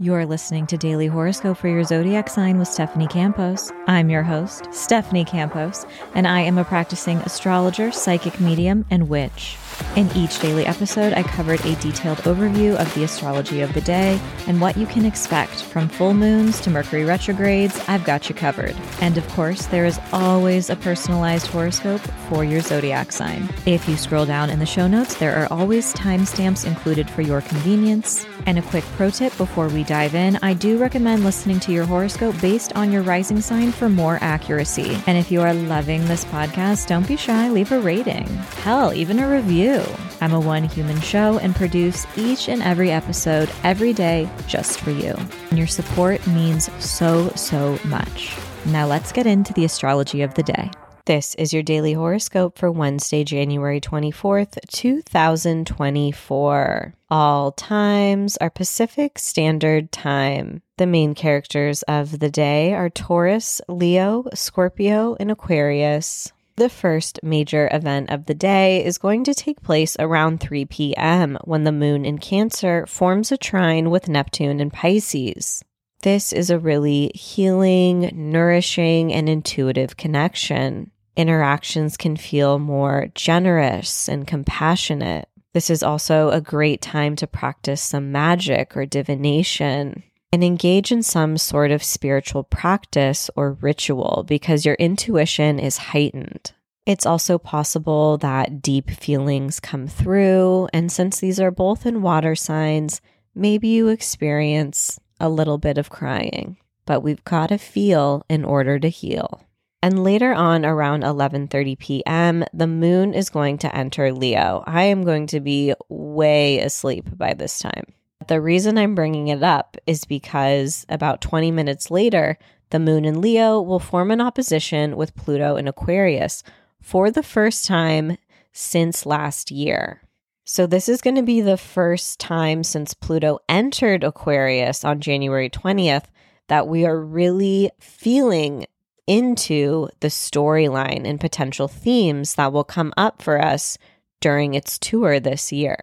You're listening to Daily Horoscope for your zodiac sign with Stephanie Campos. I'm your host, Stephanie Campos, and I am a practicing astrologer, psychic medium, and witch. In each daily episode, I covered a detailed overview of the astrology of the day and what you can expect from full moons to Mercury retrogrades. I've got you covered. And of course, there is always a personalized horoscope for your zodiac sign. If you scroll down in the show notes, there are always timestamps included for your convenience. And a quick pro tip before we dive in I do recommend listening to your horoscope based on your rising sign for more accuracy. And if you are loving this podcast, don't be shy, leave a rating. Hell, even a review. I'm a one human show and produce each and every episode every day just for you. And your support means so, so much. Now let's get into the astrology of the day. This is your daily horoscope for Wednesday, January 24th, 2024. All times are Pacific Standard Time. The main characters of the day are Taurus, Leo, Scorpio, and Aquarius. The first major event of the day is going to take place around 3 p.m. when the moon in Cancer forms a trine with Neptune in Pisces. This is a really healing, nourishing, and intuitive connection interactions can feel more generous and compassionate. This is also a great time to practice some magic or divination and engage in some sort of spiritual practice or ritual because your intuition is heightened. It's also possible that deep feelings come through, and since these are both in water signs, maybe you experience a little bit of crying. But we've got to feel in order to heal. And later on around 11:30 p.m., the moon is going to enter Leo. I am going to be way asleep by this time. The reason I'm bringing it up is because about 20 minutes later, the moon in Leo will form an opposition with Pluto in Aquarius for the first time since last year. So, this is going to be the first time since Pluto entered Aquarius on January 20th that we are really feeling into the storyline and potential themes that will come up for us during its tour this year.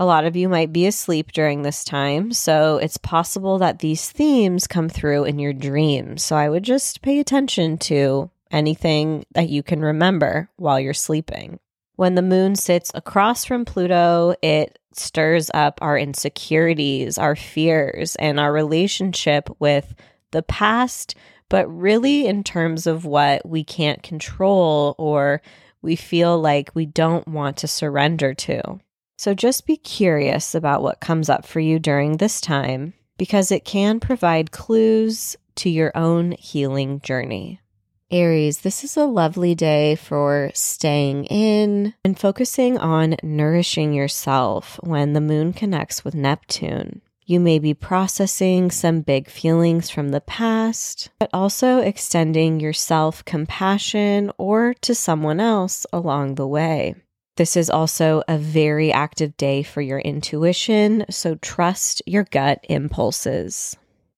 A lot of you might be asleep during this time, so it's possible that these themes come through in your dreams. So I would just pay attention to anything that you can remember while you're sleeping. When the moon sits across from Pluto, it stirs up our insecurities, our fears, and our relationship with the past, but really in terms of what we can't control or we feel like we don't want to surrender to. So just be curious about what comes up for you during this time because it can provide clues to your own healing journey. Aries, this is a lovely day for staying in and focusing on nourishing yourself when the moon connects with Neptune. You may be processing some big feelings from the past, but also extending your self compassion or to someone else along the way. This is also a very active day for your intuition, so trust your gut impulses.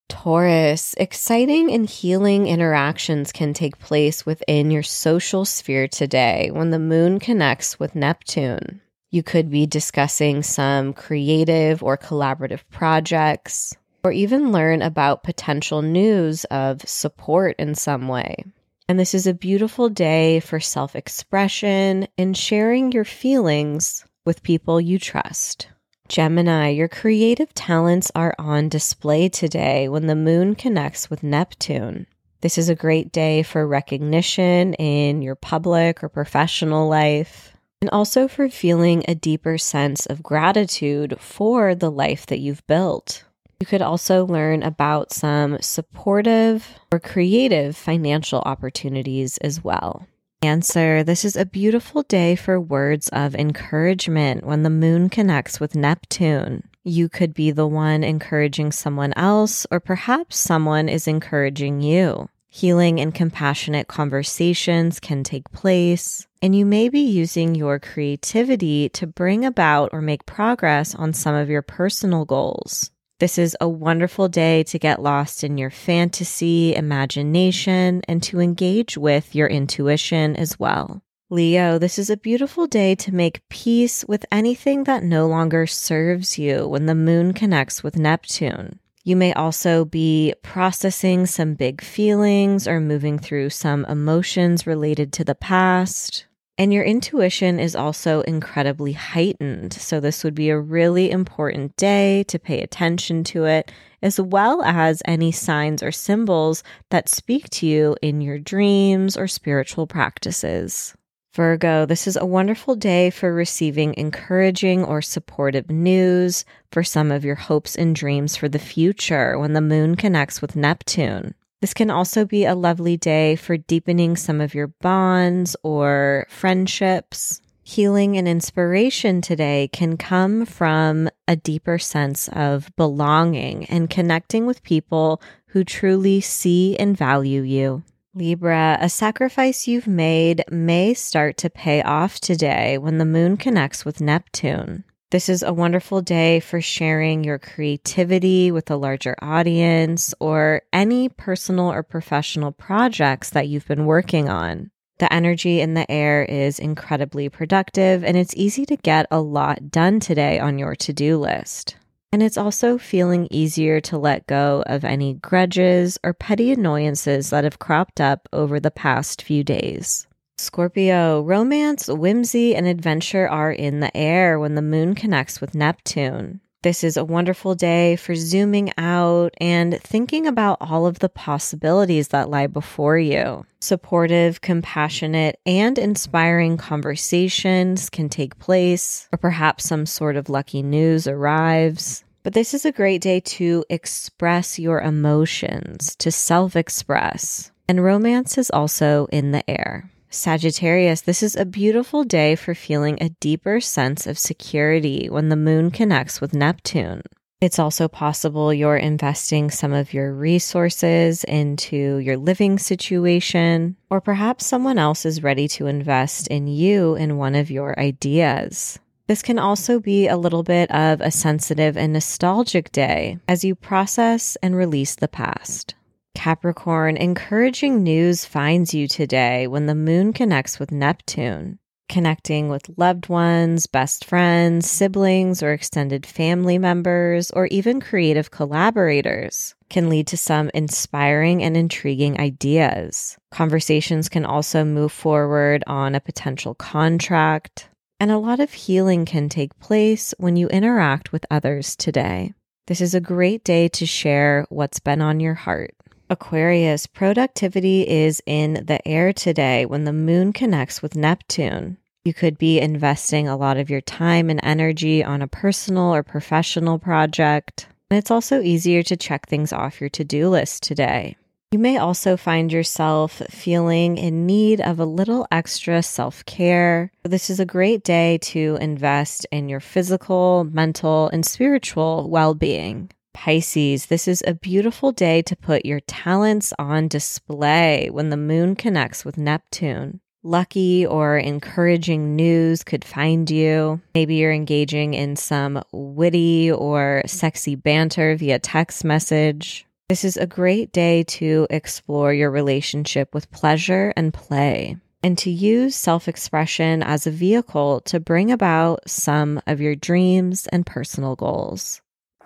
Taurus, exciting and healing interactions can take place within your social sphere today when the moon connects with Neptune. You could be discussing some creative or collaborative projects, or even learn about potential news of support in some way. And this is a beautiful day for self expression and sharing your feelings with people you trust. Gemini, your creative talents are on display today when the moon connects with Neptune. This is a great day for recognition in your public or professional life and also for feeling a deeper sense of gratitude for the life that you've built. You could also learn about some supportive or creative financial opportunities as well. Cancer, this is a beautiful day for words of encouragement when the moon connects with Neptune. You could be the one encouraging someone else, or perhaps someone is encouraging you. Healing and compassionate conversations can take place, and you may be using your creativity to bring about or make progress on some of your personal goals. This is a wonderful day to get lost in your fantasy, imagination, and to engage with your intuition as well. Leo, this is a beautiful day to make peace with anything that no longer serves you when the moon connects with Neptune. You may also be processing some big feelings or moving through some emotions related to the past. And your intuition is also incredibly heightened. So, this would be a really important day to pay attention to it, as well as any signs or symbols that speak to you in your dreams or spiritual practices. Virgo, this is a wonderful day for receiving encouraging or supportive news for some of your hopes and dreams for the future when the moon connects with Neptune. This can also be a lovely day for deepening some of your bonds or friendships. Healing and inspiration today can come from a deeper sense of belonging and connecting with people who truly see and value you. Libra, a sacrifice you've made may start to pay off today when the moon connects with Neptune. This is a wonderful day for sharing your creativity with a larger audience or any personal or professional projects that you've been working on. The energy in the air is incredibly productive, and it's easy to get a lot done today on your to do list. And it's also feeling easier to let go of any grudges or petty annoyances that have cropped up over the past few days. Scorpio, romance, whimsy, and adventure are in the air when the moon connects with Neptune. This is a wonderful day for zooming out and thinking about all of the possibilities that lie before you. Supportive, compassionate, and inspiring conversations can take place, or perhaps some sort of lucky news arrives. But this is a great day to express your emotions, to self express. And romance is also in the air. Sagittarius, this is a beautiful day for feeling a deeper sense of security when the moon connects with Neptune. It's also possible you're investing some of your resources into your living situation, or perhaps someone else is ready to invest in you in one of your ideas. This can also be a little bit of a sensitive and nostalgic day as you process and release the past. Capricorn, encouraging news finds you today when the moon connects with Neptune. Connecting with loved ones, best friends, siblings, or extended family members, or even creative collaborators can lead to some inspiring and intriguing ideas. Conversations can also move forward on a potential contract. And a lot of healing can take place when you interact with others today. This is a great day to share what's been on your heart. Aquarius, productivity is in the air today when the moon connects with Neptune. You could be investing a lot of your time and energy on a personal or professional project. And it's also easier to check things off your to do list today. You may also find yourself feeling in need of a little extra self care. This is a great day to invest in your physical, mental, and spiritual well being. Pisces, this is a beautiful day to put your talents on display when the moon connects with Neptune. Lucky or encouraging news could find you. Maybe you're engaging in some witty or sexy banter via text message. This is a great day to explore your relationship with pleasure and play and to use self expression as a vehicle to bring about some of your dreams and personal goals.